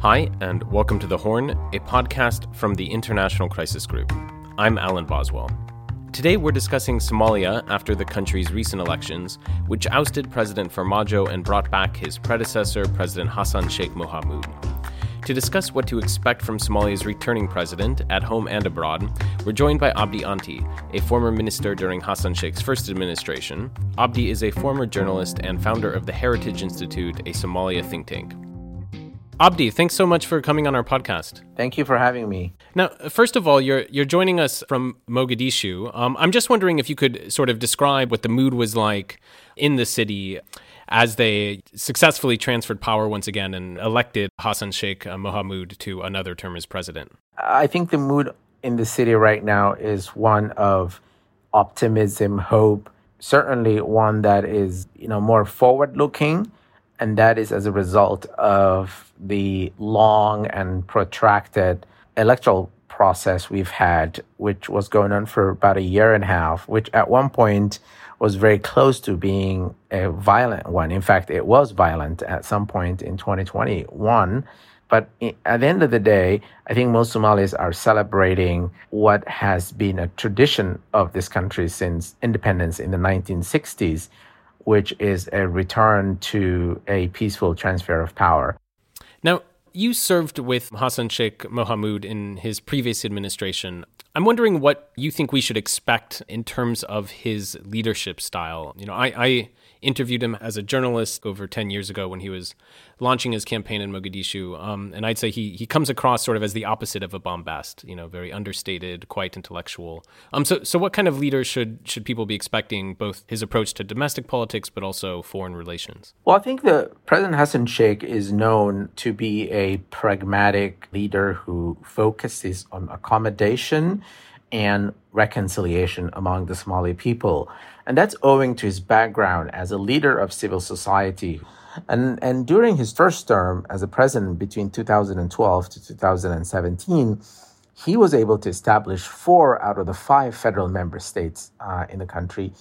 Hi, and welcome to The Horn, a podcast from the International Crisis Group. I'm Alan Boswell. Today we're discussing Somalia after the country's recent elections, which ousted President Farmajo and brought back his predecessor, President Hassan Sheikh Mohamud. To discuss what to expect from Somalia's returning president, at home and abroad, we're joined by Abdi Aynte, a former minister during Hassan Sheikh's first administration. Abdi is a former journalist and founder of the Heritage Institute, a Somalia think tank. Abdi, thanks so much for coming on our podcast. Thank you for having me. Now, first of all, you're you're joining us from Mogadishu. Um, I'm just wondering if you could sort of describe what the mood was like in the city as they successfully transferred power once again and elected Hassan Sheikh Mohamud to another term as president? I think the mood in the city right now is one of optimism, hope, certainly one that is, you know, more forward looking and that is as a result of the long and protracted electoral process we've had, which was going on for about a year and a half, which at one point was very close to being a violent one. In fact, it was violent at some point in 2021. But at the end of the day, I think most Somalis are celebrating what has been a tradition of this country since independence in the 1960s, which is a return to a peaceful transfer of power. Now, you served with Hassan Sheikh Mohamud in his previous administration. I'm wondering what you think we should expect in terms of his leadership style. You know, I, I interviewed him as a journalist over 10 years ago when he was launching his campaign in Mogadishu. Um, and I'd say he, he comes across sort of as the opposite of a bombast, you know, very understated, quite intellectual. Um, so, so what kind of leader should, should people be expecting, both his approach to domestic politics, but also foreign relations? Well, I think the President Hassan Sheikh is known to be a pragmatic leader who focuses on accommodation and reconciliation among the Somali people. And that's owing to his background as a leader of civil society. And, and during his first term as a president between 2012 to 2017, he was able to establish four out of the five federal member states uh, in the country.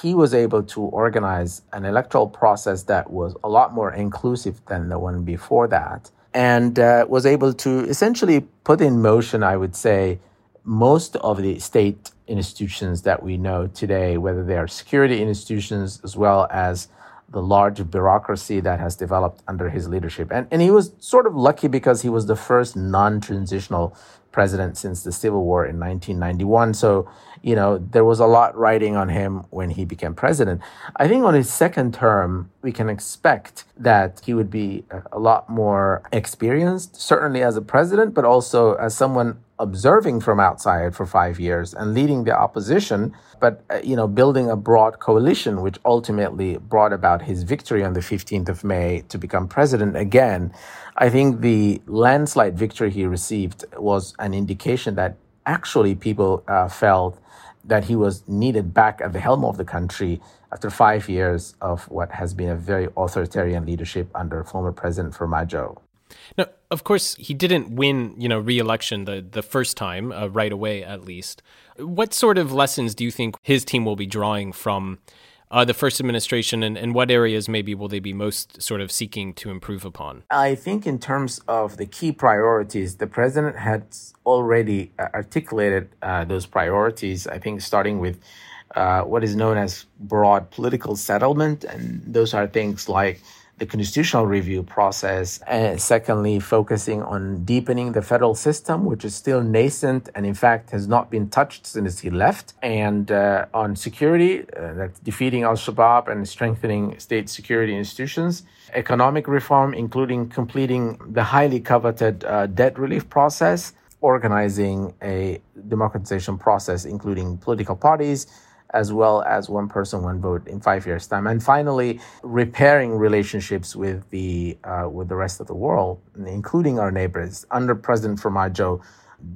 He was able to organize an electoral process that was a lot more inclusive than the one before that, and uh, was able to essentially put in motion, I would say, most of the state institutions that we know today, whether they are security institutions as well as the large bureaucracy that has developed under his leadership. And, and he was sort of lucky because he was the first non transitional president since the Civil War in 1991. So, you know, there was a lot riding on him when he became president. I think on his second term, we can expect that he would be a lot more experienced, certainly as a president, but also as someone observing from outside for five years and leading the opposition, but uh, you know, building a broad coalition, which ultimately brought about his victory on the 15th of May to become president again. I think the landslide victory he received was an indication that actually people uh, felt that he was needed back at the helm of the country after five years of what has been a very authoritarian leadership under former President Farmajo. Now, of course, he didn't win, you know, re-election the the first time uh, right away, at least. What sort of lessons do you think his team will be drawing from uh, the first administration, and, and what areas maybe will they be most sort of seeking to improve upon? I think, in terms of the key priorities, the president had already uh, articulated uh, those priorities. I think starting with uh, what is known as broad political settlement, and those are things like the constitutional review process. And secondly, focusing on deepening the federal system, which is still nascent and in fact has not been touched since he left. And uh, on security, uh, that's defeating Al Shabaab and strengthening state security institutions. Economic reform, including completing the highly coveted uh, debt relief process, organizing a democratization process, including political parties as well as one person, one vote in five years' time. And finally, repairing relationships with the uh, with the rest of the world, including our neighbors. Under President Farmajo,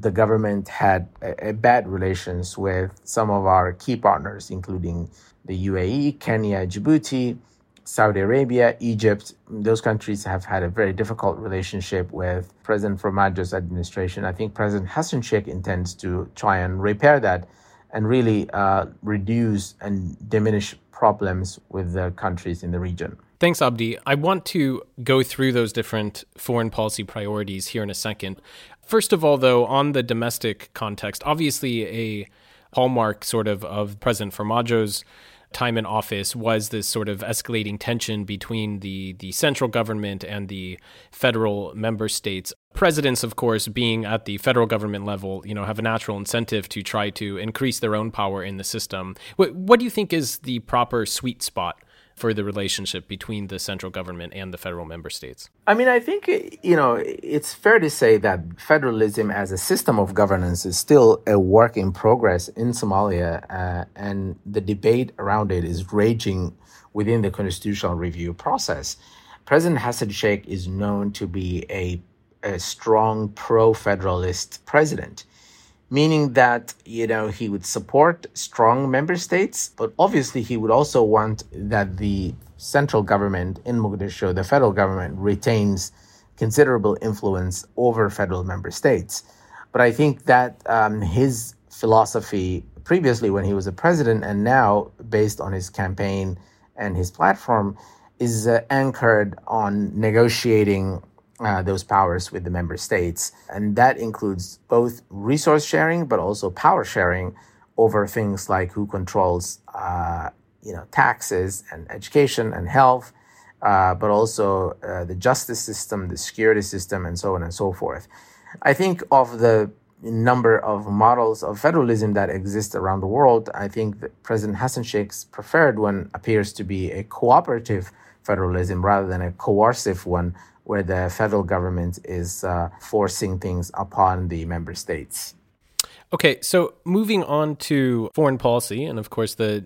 the government had a, a bad relations with some of our key partners, including the UAE, Kenya, Djibouti. Saudi Arabia, Egypt, those countries have had a very difficult relationship with President Farmajo's administration. I think President Hassan Sheikh intends to try and repair that and really uh, reduce and diminish problems with the countries in the region. Thanks, Abdi. I want to go through those different foreign policy priorities here in a second. First of all, though, on the domestic context, obviously a hallmark sort of of President Farmajo's time in office was this sort of escalating tension between the the central government and the federal member states. Presidents, of course, being at the federal government level, you know, have a natural incentive to try to increase their own power in the system. What, what do you think is the proper sweet spot for the relationship between the central government and the federal member states? I mean, I think, you know, it's fair to say that federalism as a system of governance is still a work in progress in Somalia, uh, and the debate around it is raging within the constitutional review process. President Hassan Sheikh is known to be a, a strong pro federalist president meaning that you know he would support strong member states but obviously he would also want that the central government in Mogadishu the federal government retains considerable influence over federal member states. But i think that um, his philosophy previously when he was a president and now based on his campaign and his platform is uh, anchored on negotiating uh, those powers with the member states. And that includes both resource sharing, but also power sharing over things like who controls, uh, you know, taxes and education and health, uh, but also uh, the justice system, the security system, and so on and so forth. I think of the number of models of federalism that exist around the world, I think that President Hassan Sheikh's preferred one appears to be a cooperative federalism rather than a coercive one where the federal government is uh, forcing things upon the member states. Okay, so moving on to foreign policy, and of course, the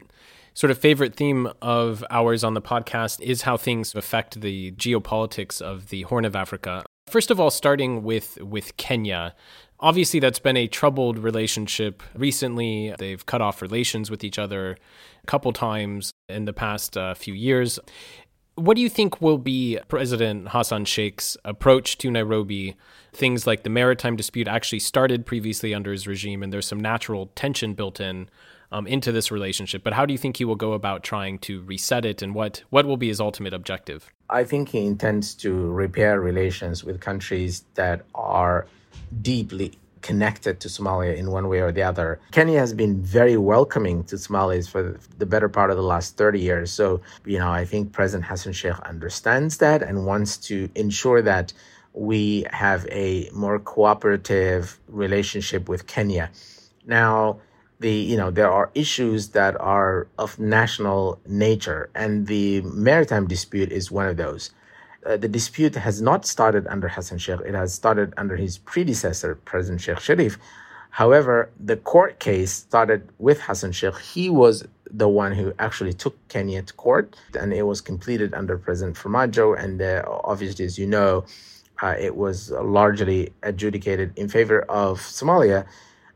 sort of favorite theme of ours on the podcast is how things affect the geopolitics of the Horn of Africa. First of all, starting with with Kenya. Obviously, that's been a troubled relationship recently. They've cut off relations with each other a couple times in the past uh, few years. What do you think will be President Hassan Sheikh's approach to Nairobi? Things like the maritime dispute actually started previously under his regime, and there's some natural tension built in um, into this relationship. But how do you think he will go about trying to reset it, and what what will be his ultimate objective? I think he intends to repair relations with countries that are deeply connected to Somalia in one way or the other. Kenya has been very welcoming to Somalis for the better part of the last 30 years. So, you know, I think President Hassan Sheikh understands that and wants to ensure that we have a more cooperative relationship with Kenya. Now, the you know there are issues that are of national nature and the maritime dispute is one of those uh, the dispute has not started under Hassan Sheikh. It has started under his predecessor, President Sheikh Sharif. However, the court case started with Hassan Sheikh. He was the one who actually took Kenya to court, and it was completed under President Farmajo. And uh, obviously, as you know, uh, it was largely adjudicated in favor of Somalia.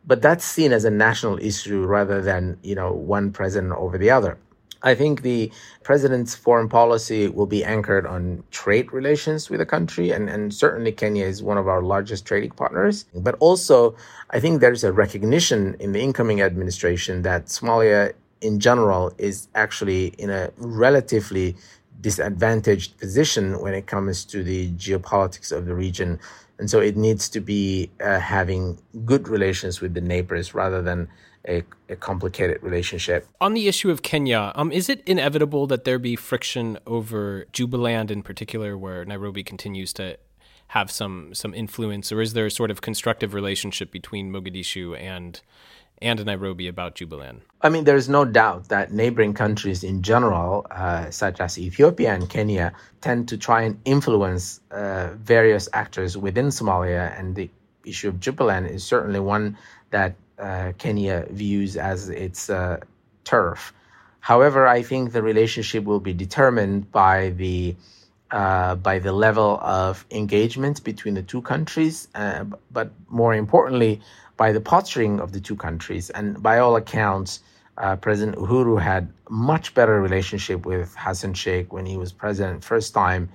But that's seen as a national issue rather than you know one president over the other. I think the president's foreign policy will be anchored on trade relations with the country, and, and certainly Kenya is one of our largest trading partners. But also, I think there's a recognition in the incoming administration that Somalia in general is actually in a relatively disadvantaged position when it comes to the geopolitics of the region. And so it needs to be uh, having good relations with the neighbors rather than a, a, complicated relationship. On the issue of Kenya, um, is it inevitable that there be friction over Jubaland in particular, where Nairobi continues to have some some influence, or is there a sort of constructive relationship between Mogadishu and and Nairobi about Jubaland? I mean, there is no doubt that neighboring countries in general, uh, such as Ethiopia and Kenya, tend to try and influence uh, various actors within Somalia, and the issue of Jubaland is certainly one that Kenya views as its uh, turf. However, I think the relationship will be determined by the uh, by the level of engagement between the two countries, uh, but more importantly, by the posturing of the two countries. And by all accounts, uh, President Uhuru had much better relationship with Hassan Sheikh when he was president first time,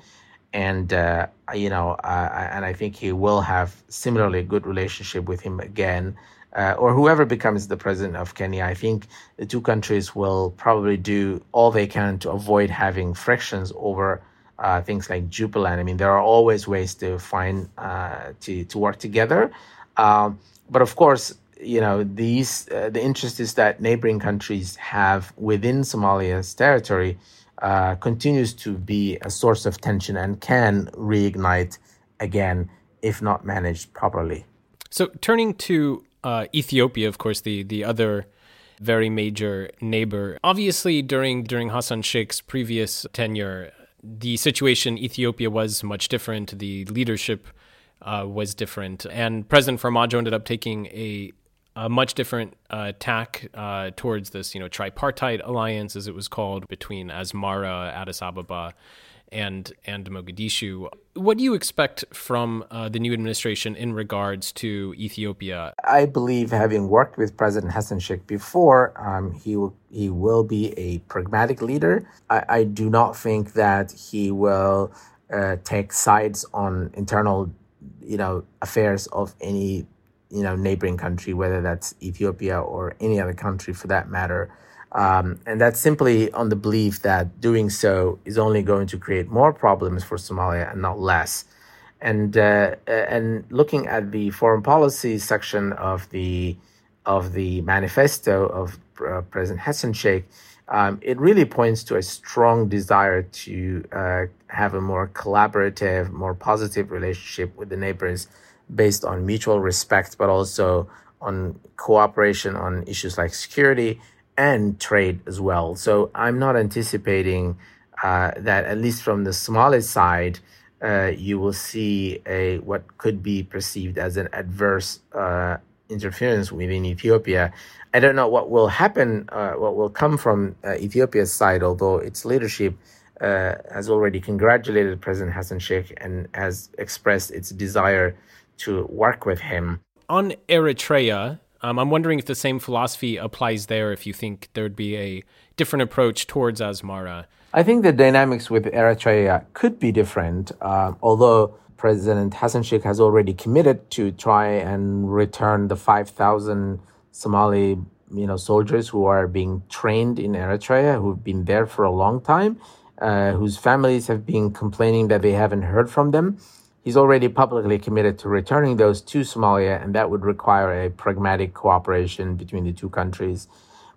and uh, you know, and I think he will have similarly good relationship with him again uh, or whoever becomes the president of Kenya, I think the two countries will probably do all they can to avoid having frictions over uh, things like Jubaland. I mean, there are always ways to find uh, to to work together, um, but of course, you know, these uh, the interest is that neighboring countries have within Somalia's territory uh, continues to be a source of tension and can reignite again if not managed properly. So, turning to uh, Ethiopia, of course, the the other very major neighbor. Obviously, during during Hassan Sheikh's previous tenure, the situation in Ethiopia was much different. The leadership uh, was different, and President Farmajo ended up taking a a much different uh, tack uh, towards this, you know, tripartite alliance, as it was called, between Asmara, Addis Ababa, and and Mogadishu. What do you expect from uh, the new administration in regards to Ethiopia? I believe, having worked with President Hassan Sheikh before, um, he will he will be a pragmatic leader. I, I do not think that he will uh, take sides on internal, you know, affairs of any you know neighboring country, whether that's Ethiopia or any other country for that matter. Um, and that's simply on the belief that doing so is only going to create more problems for Somalia and not less. And uh, and looking at the foreign policy section of the of the manifesto of uh, President Hassan Sheikh, um, it really points to a strong desire to uh, have a more collaborative, more positive relationship with the neighbors based on mutual respect, but also on cooperation on issues like security and trade as well. So I'm not anticipating uh, that, at least from the Somali side, uh, you will see a what could be perceived as an adverse uh, interference within Ethiopia. I don't know what will happen, uh, what will come from uh, Ethiopia's side, although its leadership uh, has already congratulated President Hassan Sheikh and has expressed its desire to work with him. On Eritrea, um, I'm wondering if the same philosophy applies there, if you think there'd be a different approach towards Asmara. I think the dynamics with Eritrea could be different, uh, although President Hassan Sheikh has already committed to try and return the 5,000 Somali you know, soldiers who are being trained in Eritrea, who've been there for a long time, uh, whose families have been complaining that they haven't heard from them. He's already publicly committed to returning those to Somalia, and that would require a pragmatic cooperation between the two countries.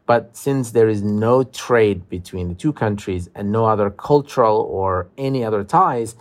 But since there is no trade between the two countries and no other cultural or any other ties,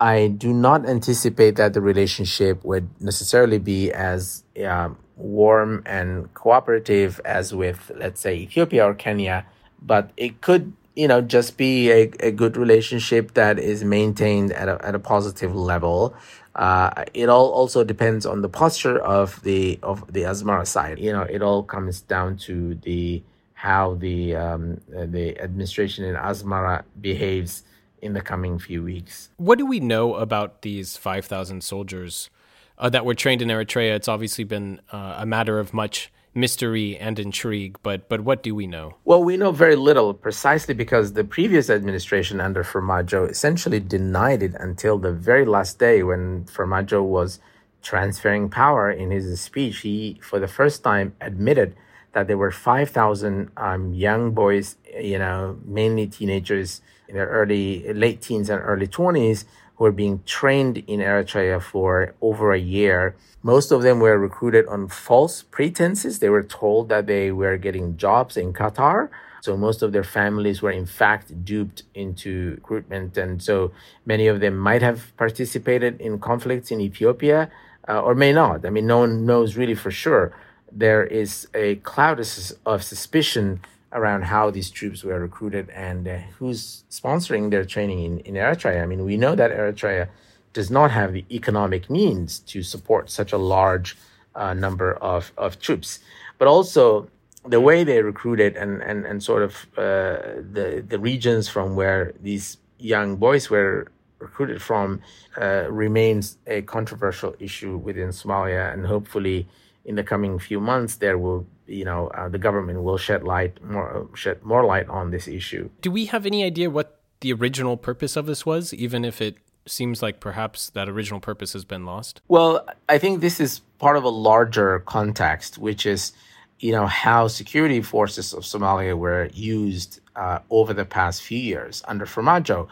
I do not anticipate that the relationship would necessarily be as um, warm and cooperative as with, let's say, Ethiopia or Kenya, but it could you know, just be a, a good relationship that is maintained at a, at a positive level. Uh, it all also depends on the posture of the of the Asmara side. You know, it all comes down to the how the um, the administration in Asmara behaves in the coming few weeks. What do we know about these five thousand soldiers uh, that were trained in Eritrea? It's obviously been uh, a matter of much mystery and intrigue, but but what do we know? Well, we know very little precisely because the previous administration under Farmajo essentially denied it until the very last day when Farmajo was transferring power in his speech. He, for the first time, admitted that there were 5,000 um, young boys, you know, mainly teenagers in their early, late teens and early 20s, who were being trained in Eritrea for over a year. Most of them were recruited on false pretenses. They were told that they were getting jobs in Qatar. So most of their families were in fact duped into recruitment. And so many of them might have participated in conflicts in Ethiopia uh, or may not. I mean, no one knows really for sure. There is a cloud of suspicion around how these troops were recruited and uh, who's sponsoring their training in, in Eritrea. I mean, we know that Eritrea does not have the economic means to support such a large uh, number of, of troops, but also the way they recruited and, and, and sort of uh, the, the regions from where these young boys were recruited from uh, remains a controversial issue within Somalia. And hopefully, in the coming few months, there will you know uh, the government will shed light more shed more light on this issue. Do we have any idea what the original purpose of this was, even if it seems like perhaps that original purpose has been lost? Well, I think this is part of a larger context, which is, you know, how security forces of Somalia were used uh, over the past few years under Farmajo.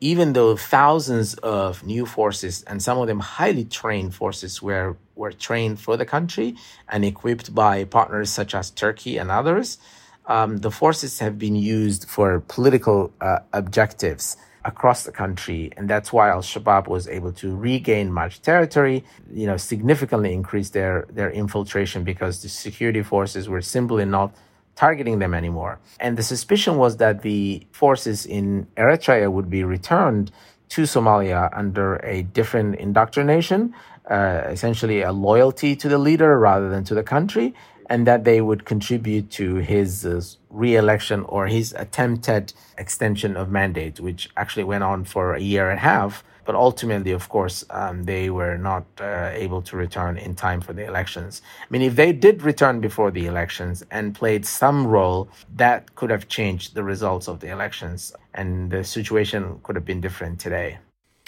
Even though thousands of new forces and some of them highly trained forces were were trained for the country and equipped by partners such as Turkey and others, um, the forces have been used for political uh, objectives across the country. And that's why Al Shabaab was able to regain much territory, you know, significantly increase their, their infiltration because the security forces were simply not targeting them anymore. And the suspicion was that the forces in Eritrea would be returned to Somalia under a different indoctrination, uh, essentially a loyalty to the leader rather than to the country and that they would contribute to his uh, re-election or his attempted extension of mandate, which actually went on for a year and a half. But ultimately, of course, um, they were not uh, able to return in time for the elections. I mean, if they did return before the elections and played some role, that could have changed the results of the elections, and the situation could have been different today.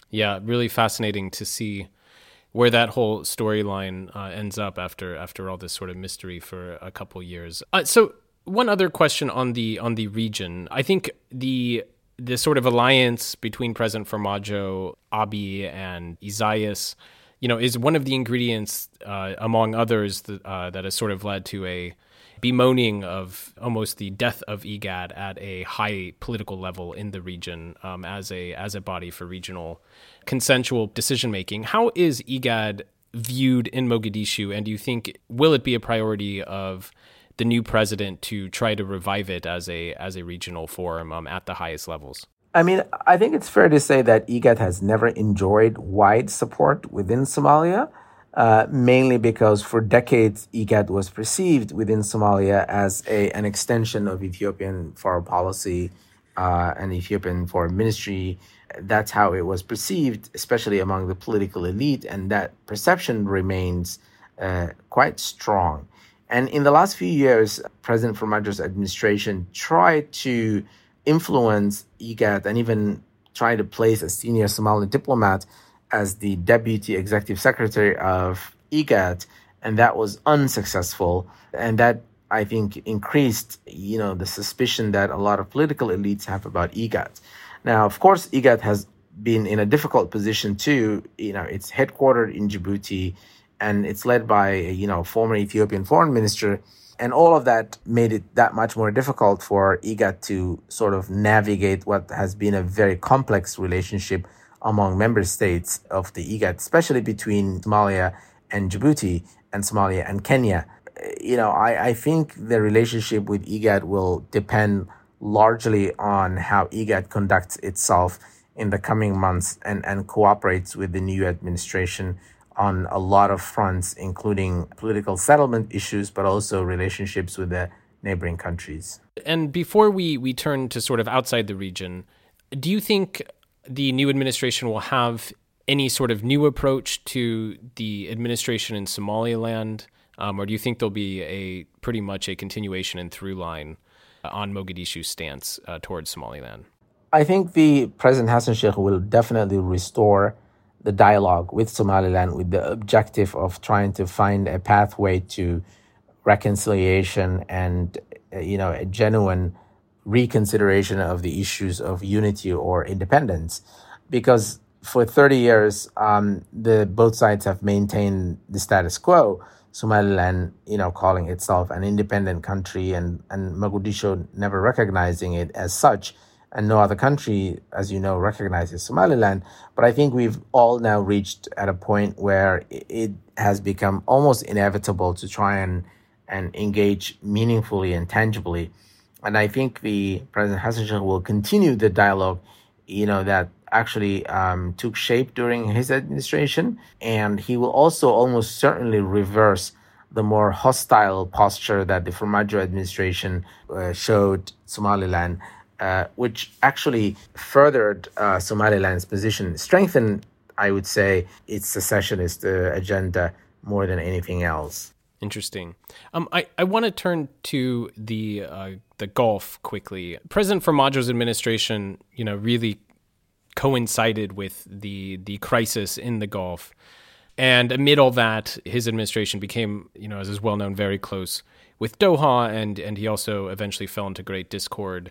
Yeah, really fascinating to see where that whole storyline uh, ends up after after all this sort of mystery for a couple years. Uh, so one other question on the on the region, I think the the sort of alliance between President Farmajo, Abiy, and Isaias, you know, is one of the ingredients uh, among others that, uh, that has sort of led to a bemoaning of almost the death of IGAD at a high political level in the region um, as a as a body for regional consensual decision making. How is IGAD viewed in Mogadishu, and do you think will it be a priority of the new president to try to revive it as a as a regional forum um, at the highest levels? I mean, I think it's fair to say that IGAD has never enjoyed wide support within Somalia. Uh, mainly because for decades IGAD was perceived within Somalia as a, an extension of Ethiopian foreign policy uh, and Ethiopian foreign ministry. That's how it was perceived, especially among the political elite, and that perception remains uh, quite strong. And in the last few years, President Farmajo's administration tried to influence IGAD and even tried to place a senior Somali diplomat as the deputy executive secretary of IGAD, and that was unsuccessful. And that I think increased, you know, the suspicion that a lot of political elites have about IGAD. Now, of course, IGAD has been in a difficult position too. You know, it's headquartered in Djibouti, and it's led by you know former Ethiopian foreign minister. And all of that made it that much more difficult for IGAD to sort of navigate what has been a very complex relationship among member states of the IGAD, especially between Somalia and Djibouti and Somalia and Kenya. You know, I, I think the relationship with IGAD will depend largely on how IGAD conducts itself in the coming months and, and cooperates with the new administration on a lot of fronts, including political settlement issues, but also relationships with the neighboring countries. And before we, we turn to sort of outside the region, do you think the new administration will have any sort of new approach to the administration in Somaliland, um, or do you think there'll be a pretty much a continuation and through line on Mogadishu's stance uh, towards Somaliland? I think the President Hassan Sheikh will definitely restore the dialogue with Somaliland with the objective of trying to find a pathway to reconciliation and uh, you know a genuine reconsideration of the issues of unity or independence. Because for 30 years um, the both sides have maintained the status quo somaliland you know calling itself an independent country and, and mogadishu never recognizing it as such and no other country as you know recognizes somaliland. But i think we've all now reached at a point where it has become almost inevitable to try and and engage meaningfully and tangibly. And I think the President Hassan Sheikh will continue the dialogue, you know, that actually um, took shape during his administration. And he will also almost certainly reverse the more hostile posture that the Farmajo administration uh, showed Somaliland, uh, which actually furthered uh, Somaliland's position, strengthened, I would say, its secessionist uh, agenda more than anything else. Interesting. Um, I, I want to turn to the uh, the Gulf quickly. President Farmajo's administration, you know, really coincided with the the crisis in the Gulf. And amid all that, his administration became, you know, as is well known, very close with Doha, and and he also eventually fell into great discord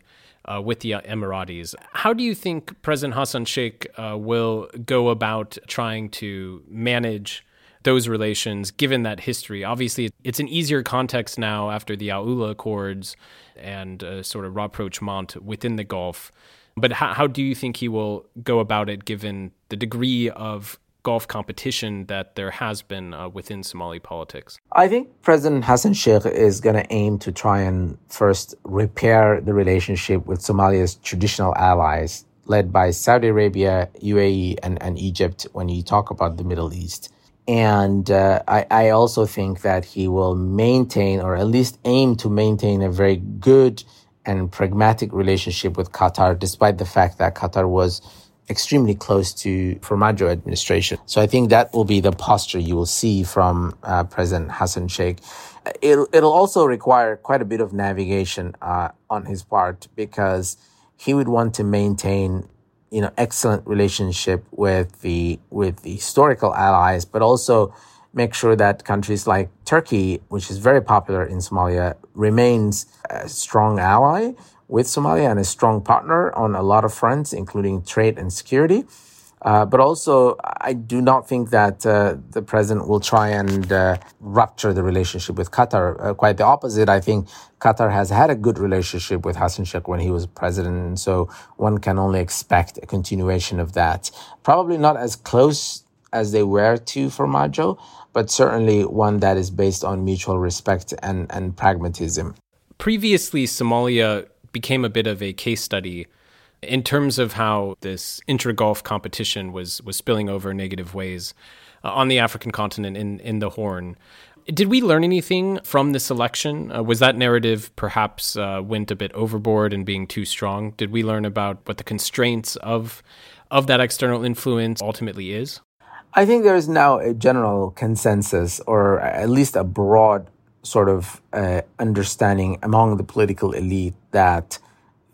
uh, with the Emiratis. How do you think President Hassan Sheikh uh, will go about trying to manage those relations, given that history? Obviously, it's an easier context now after the Al Ula Accords and uh, sort of rapprochement within the Gulf. But how, how do you think he will go about it, given the degree of Gulf competition that there has been uh, within Somali politics? I think President Hassan Sheikh is going to aim to try and first repair the relationship with Somalia's traditional allies, led by Saudi Arabia, UAE, and, and Egypt when you talk about the Middle East. And uh, I, I also think that he will maintain, or at least aim to maintain, a very good and pragmatic relationship with Qatar, despite the fact that Qatar was extremely close to Farmajo administration. So I think that will be the posture you will see from uh, President Hassan Sheikh. It'll, it'll also require quite a bit of navigation uh, on his part because he would want to maintain you know excellent relationship with the with the historical allies, but also make sure that countries like Turkey, which is very popular in Somalia, remains a strong ally with Somalia and a strong partner on a lot of fronts, including trade and security. Uh, but also, I do not think that uh, the president will try and uh, rupture the relationship with Qatar. Uh, quite the opposite. I think Qatar has had a good relationship with Hassan Sheikh when he was president, and so one can only expect a continuation of that. Probably not as close as they were to Farmajo, but certainly one that is based on mutual respect and, and pragmatism. Previously, Somalia became a bit of a case study in terms of how this intra-Gulf competition was was spilling over negative ways uh, on the African continent in in the Horn. Did we learn anything from this election? Uh, was that narrative perhaps uh, went a bit overboard and being too strong? Did we learn about what the constraints of of that external influence ultimately is? I think there is now a general consensus, or at least a broad sort of uh, understanding among the political elite that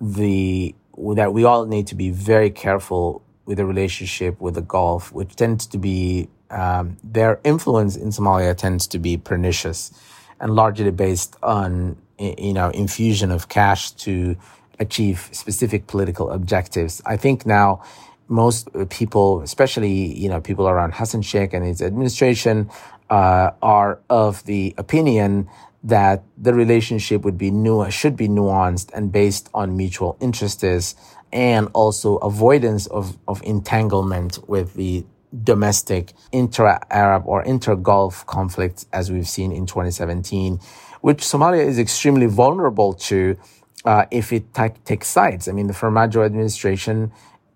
the that we all need to be very careful with the relationship with the Gulf, which tends to be um, their influence in Somalia tends to be pernicious and largely based on you know infusion of cash to achieve specific political objectives. I think now most people, especially you know people around Hassan Sheikh and his administration, uh, are of the opinion that the relationship would be nu- should be nuanced and based on mutual interests and also avoidance of, of entanglement with the domestic inter-Arab or inter-Gulf conflicts as we've seen in 2017, which Somalia is extremely vulnerable to uh, if it t- takes sides. I mean, the Farmajo administration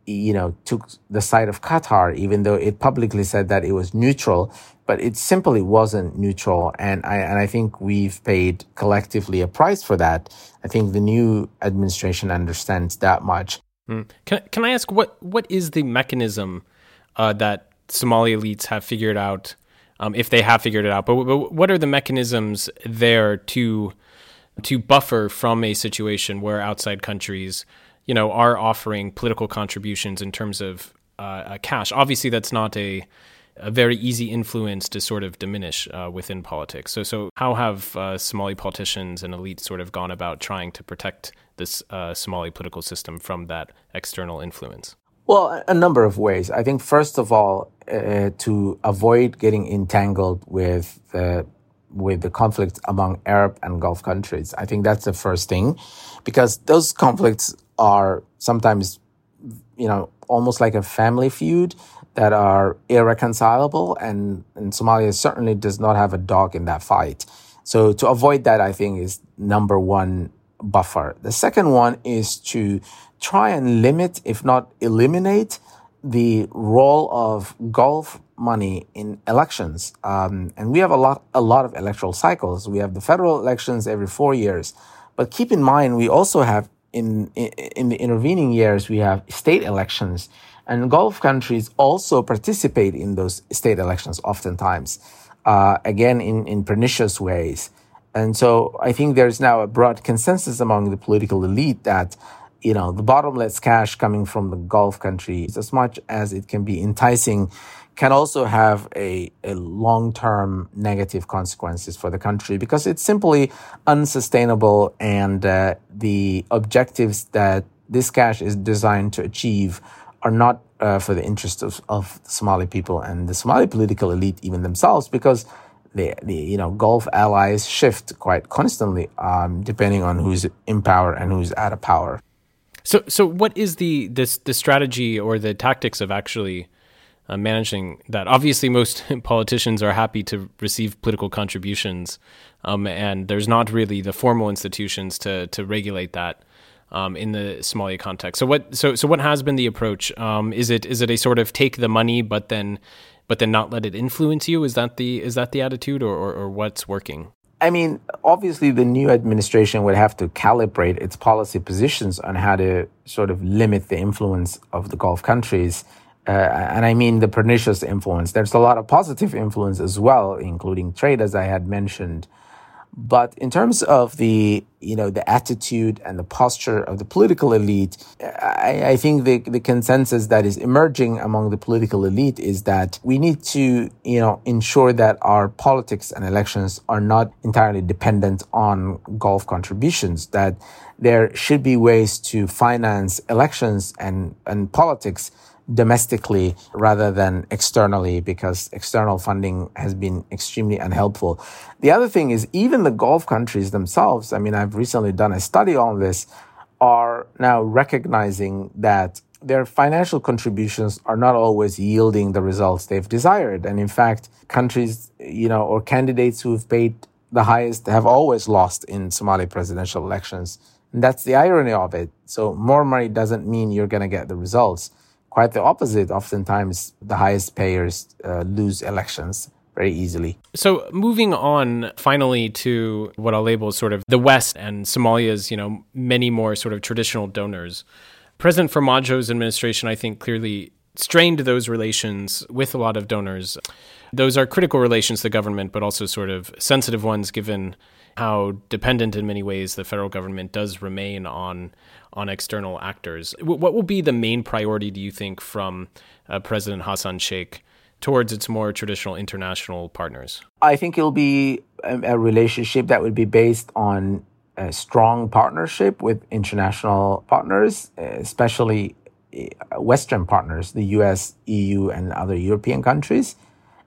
you know, took the side of Qatar, even though it publicly said that it was neutral, but it simply wasn't neutral. And I, and I think we've paid collectively a price for that. I think the new administration understands that much. Mm. Can, can I ask what, what is the mechanism uh, that Somali elites have figured out, um, if they have figured it out, but, but what are the mechanisms there to, to buffer from a situation where outside countries you know, are offering political contributions in terms of uh, cash. Obviously, that's not a a very easy influence to sort of diminish uh, within politics. So, so how have uh, Somali politicians and elites sort of gone about trying to protect this uh, Somali political system from that external influence? Well, a number of ways. I think first of all, uh, to avoid getting entangled with the with the conflicts among Arab and Gulf countries. I think that's the first thing, because those conflicts are sometimes, you know, almost like a family feud that are irreconcilable. And, and Somalia certainly does not have a dog in that fight. So to avoid that, I think is number one buffer. The second one is to try and limit, if not eliminate, the role of Gulf money in elections. Um, and we have a lot, a lot of electoral cycles. We have the federal elections every four years. But keep in mind, we also have in, in, the intervening years, we have state elections, and Gulf countries also participate in those state elections oftentimes, uh, again in, in pernicious ways. And so I think there's now a broad consensus among the political elite that you know, the bottomless cash coming from the Gulf countries, as much as it can be enticing, can also have a, a long-term negative consequences for the country because it's simply unsustainable and uh, the objectives that this cash is designed to achieve are not uh, for the interest of, of Somali people and the Somali political elite even themselves because the, the you know Gulf allies shift quite constantly um, depending on who's in power and who's out of power. So so what is the this the strategy or the tactics of actually uh, managing that? Obviously, most politicians are happy to receive political contributions, um, and there's not really the formal institutions to to regulate that um, in the Somalia context. So what so so what has been the approach? Um, is it is it a sort of take the money but then but then not let it influence you? Is that the is that the attitude or, or, or what's working? I mean, obviously, the new administration would have to calibrate its policy positions on how to sort of limit the influence of the Gulf countries. Uh, and I mean the pernicious influence. There's a lot of positive influence as well, including trade, as I had mentioned. But in terms of the, you know, the attitude and the posture of the political elite, I, I, think the, the consensus that is emerging among the political elite is that we need to, you know, ensure that our politics and elections are not entirely dependent on Gulf contributions, that there should be ways to finance elections and, and politics domestically rather than externally because external funding has been extremely unhelpful. The other thing is even the Gulf countries themselves, I mean, I've recently done a study on this, are now recognizing that their financial contributions are not always yielding the results they've desired. And in fact, countries, you know, or candidates who've paid the highest have always lost in Somali presidential elections. And that's the irony of it. So more money doesn't mean you're going to get the results quite the opposite. Oftentimes, the highest payers uh, lose elections very easily. So, moving on finally to what I'll label sort of the West and Somalia's, you know, many more sort of traditional donors. President Farmajo's administration, I think, clearly strained those relations with a lot of donors. Those are critical relations to the government, but also sort of sensitive ones given how dependent in many ways the federal government does remain on on external actors. What will be the main priority, do you think, from uh, President Hassan Sheikh towards its more traditional international partners? I think it'll be a, a relationship that would be based on a strong partnership with international partners, especially Western partners, the US, EU, and other European countries.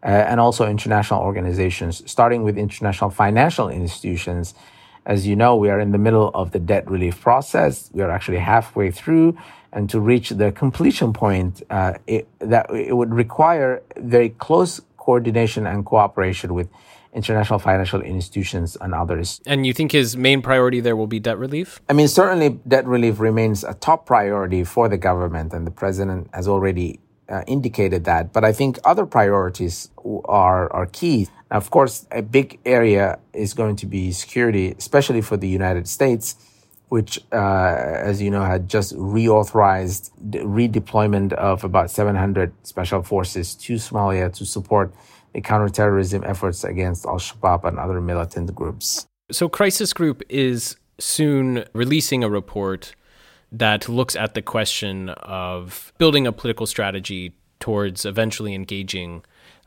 Uh, and also international organizations, starting with international financial institutions as you know, we are in the middle of the debt relief process. We are actually halfway through. And to reach the completion point, uh, it, that it would require very close coordination and cooperation with international financial institutions and others. And you think his main priority there will be debt relief? I mean, certainly debt relief remains a top priority for the government, and the president has already uh, indicated that. But I think other priorities are, are key. Of course, a big area is going to be security, especially for the United States, which, uh, as you know, had just reauthorized the redeployment of about 700 special forces to Somalia to support counterterrorism efforts against Al Shabaab and other militant groups. So, Crisis Group is soon releasing a report that looks at the question of building a political strategy towards eventually engaging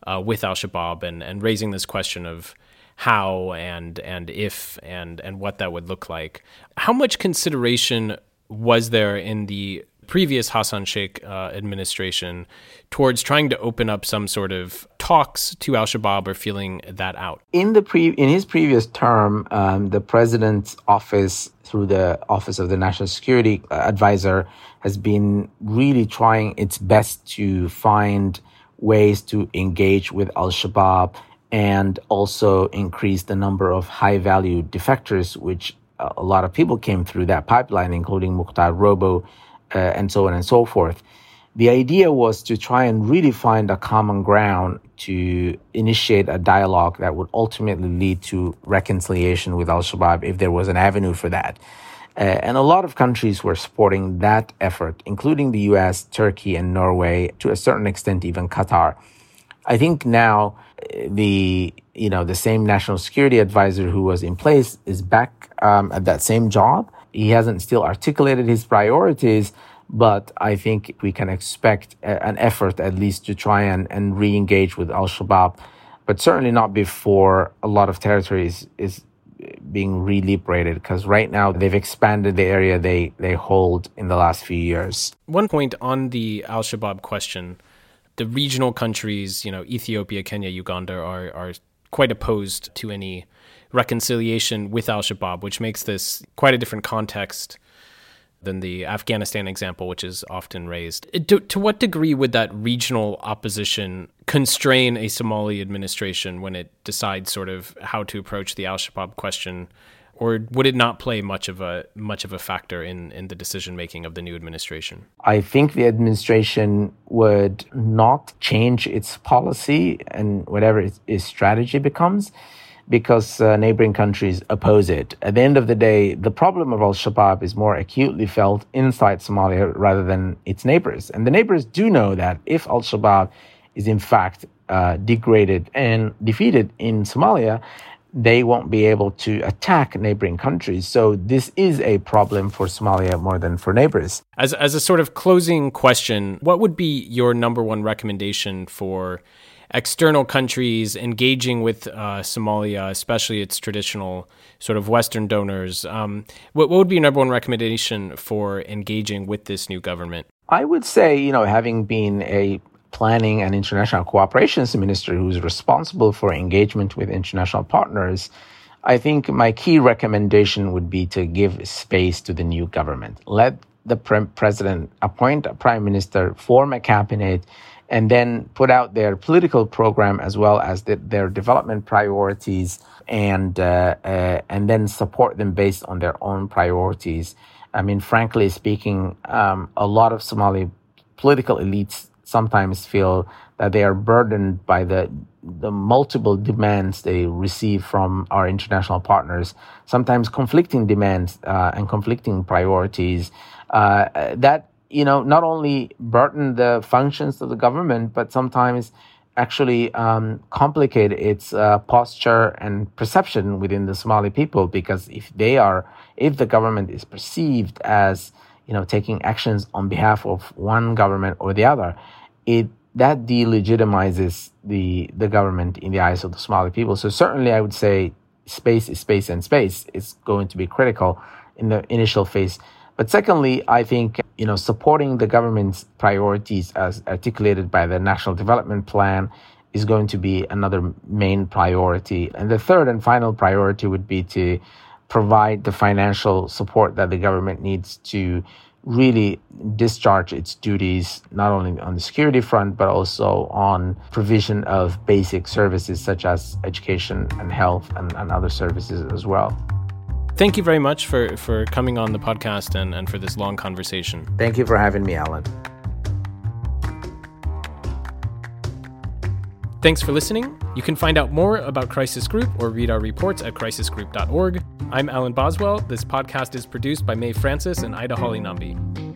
uh, with Al Shabaab and, and raising this question of how and and if and and what that would look like. How much consideration was there in the previous Hassan Sheikh uh, administration towards trying to open up some sort of talks to Al Shabaab or feeling that out? In the pre in his previous term, um, the president's office through the Office of the National Security Advisor has been really trying its best to find ways to engage with Al Shabaab and also increase the number of high value defectors, which uh, a lot of people came through that pipeline, including Mukhtar Robow uh, and so on and so forth. The idea was to try and really find a common ground to initiate a dialogue that would ultimately lead to reconciliation with Al Shabaab if there was an avenue for that. Uh, and a lot of countries were supporting that effort, including the US, Turkey, and Norway, to a certain extent, even Qatar. I think now uh, the you know the same national security advisor who was in place is back um, at that same job, He hasn't still articulated his priorities, but I think we can expect a, an effort at least to try and, and re engage with Al Shabaab, but certainly not before a lot of territories is being reliberated because right now they've expanded the area they, they hold in the last few years. One point on the Al Shabaab question the regional countries, you know, Ethiopia, Kenya, Uganda, are, are quite opposed to any reconciliation with Al Shabaab, which makes this quite a different context than the Afghanistan example, which is often raised. To, to, what degree would that regional opposition constrain a Somali administration when it decides sort of how to approach the Al Shabaab question? Or would it not play much of a much of a factor in, in the decision making of the new administration? I think the administration would not change its policy and whatever its, its strategy becomes because uh, neighboring countries oppose it. At the end of the day, the problem of Al Shabaab is more acutely felt inside Somalia rather than its neighbors. And the neighbors do know that if Al Shabaab is in fact uh, degraded and defeated in Somalia, they won't be able to attack neighboring countries. So this is a problem for Somalia more than for neighbors. As, as a sort of closing question, what would be your number one recommendation for external countries engaging with uh, Somalia, especially its traditional sort of Western donors. Um, what, what would be your number one recommendation for engaging with this new government? I would say, you know, having been a planning and international cooperations minister who's responsible for engagement with international partners, I think my key recommendation would be to give space to the new government. Let the pre- president appoint a prime minister, form a cabinet, and then put out their political program as well as the, their development priorities and uh, uh, and then support them based on their own priorities. I mean, frankly speaking, um, a lot of Somali political elites sometimes feel that they are burdened by the the multiple demands they receive from our international partners, sometimes conflicting demands uh, and conflicting priorities. Uh, that you know, not only burden the functions of the government, but sometimes actually um, complicate its uh, posture and perception within the Somali people. Because if they are, if the government is perceived as, you know, taking actions on behalf of one government or the other, it that delegitimizes the the government in the eyes of the Somali people. So certainly, I would say space is space, and space is going to be critical in the initial phase. But secondly, I think you know supporting the government's priorities as articulated by the National Development Plan is going to be another main priority. And the third and final priority would be to provide the financial support that the government needs to really discharge its duties not only on the security front but also on provision of basic services such as education and health and, and other services as well. Thank you very much for, for coming on the podcast and, and for this long conversation. Thank you for having me, Alan. Thanks for listening. You can find out more about Crisis Group or read our reports at crisisgroup.org. I'm Alan Boswell. This podcast is produced by Mae Francis and Ida Holly Nambi.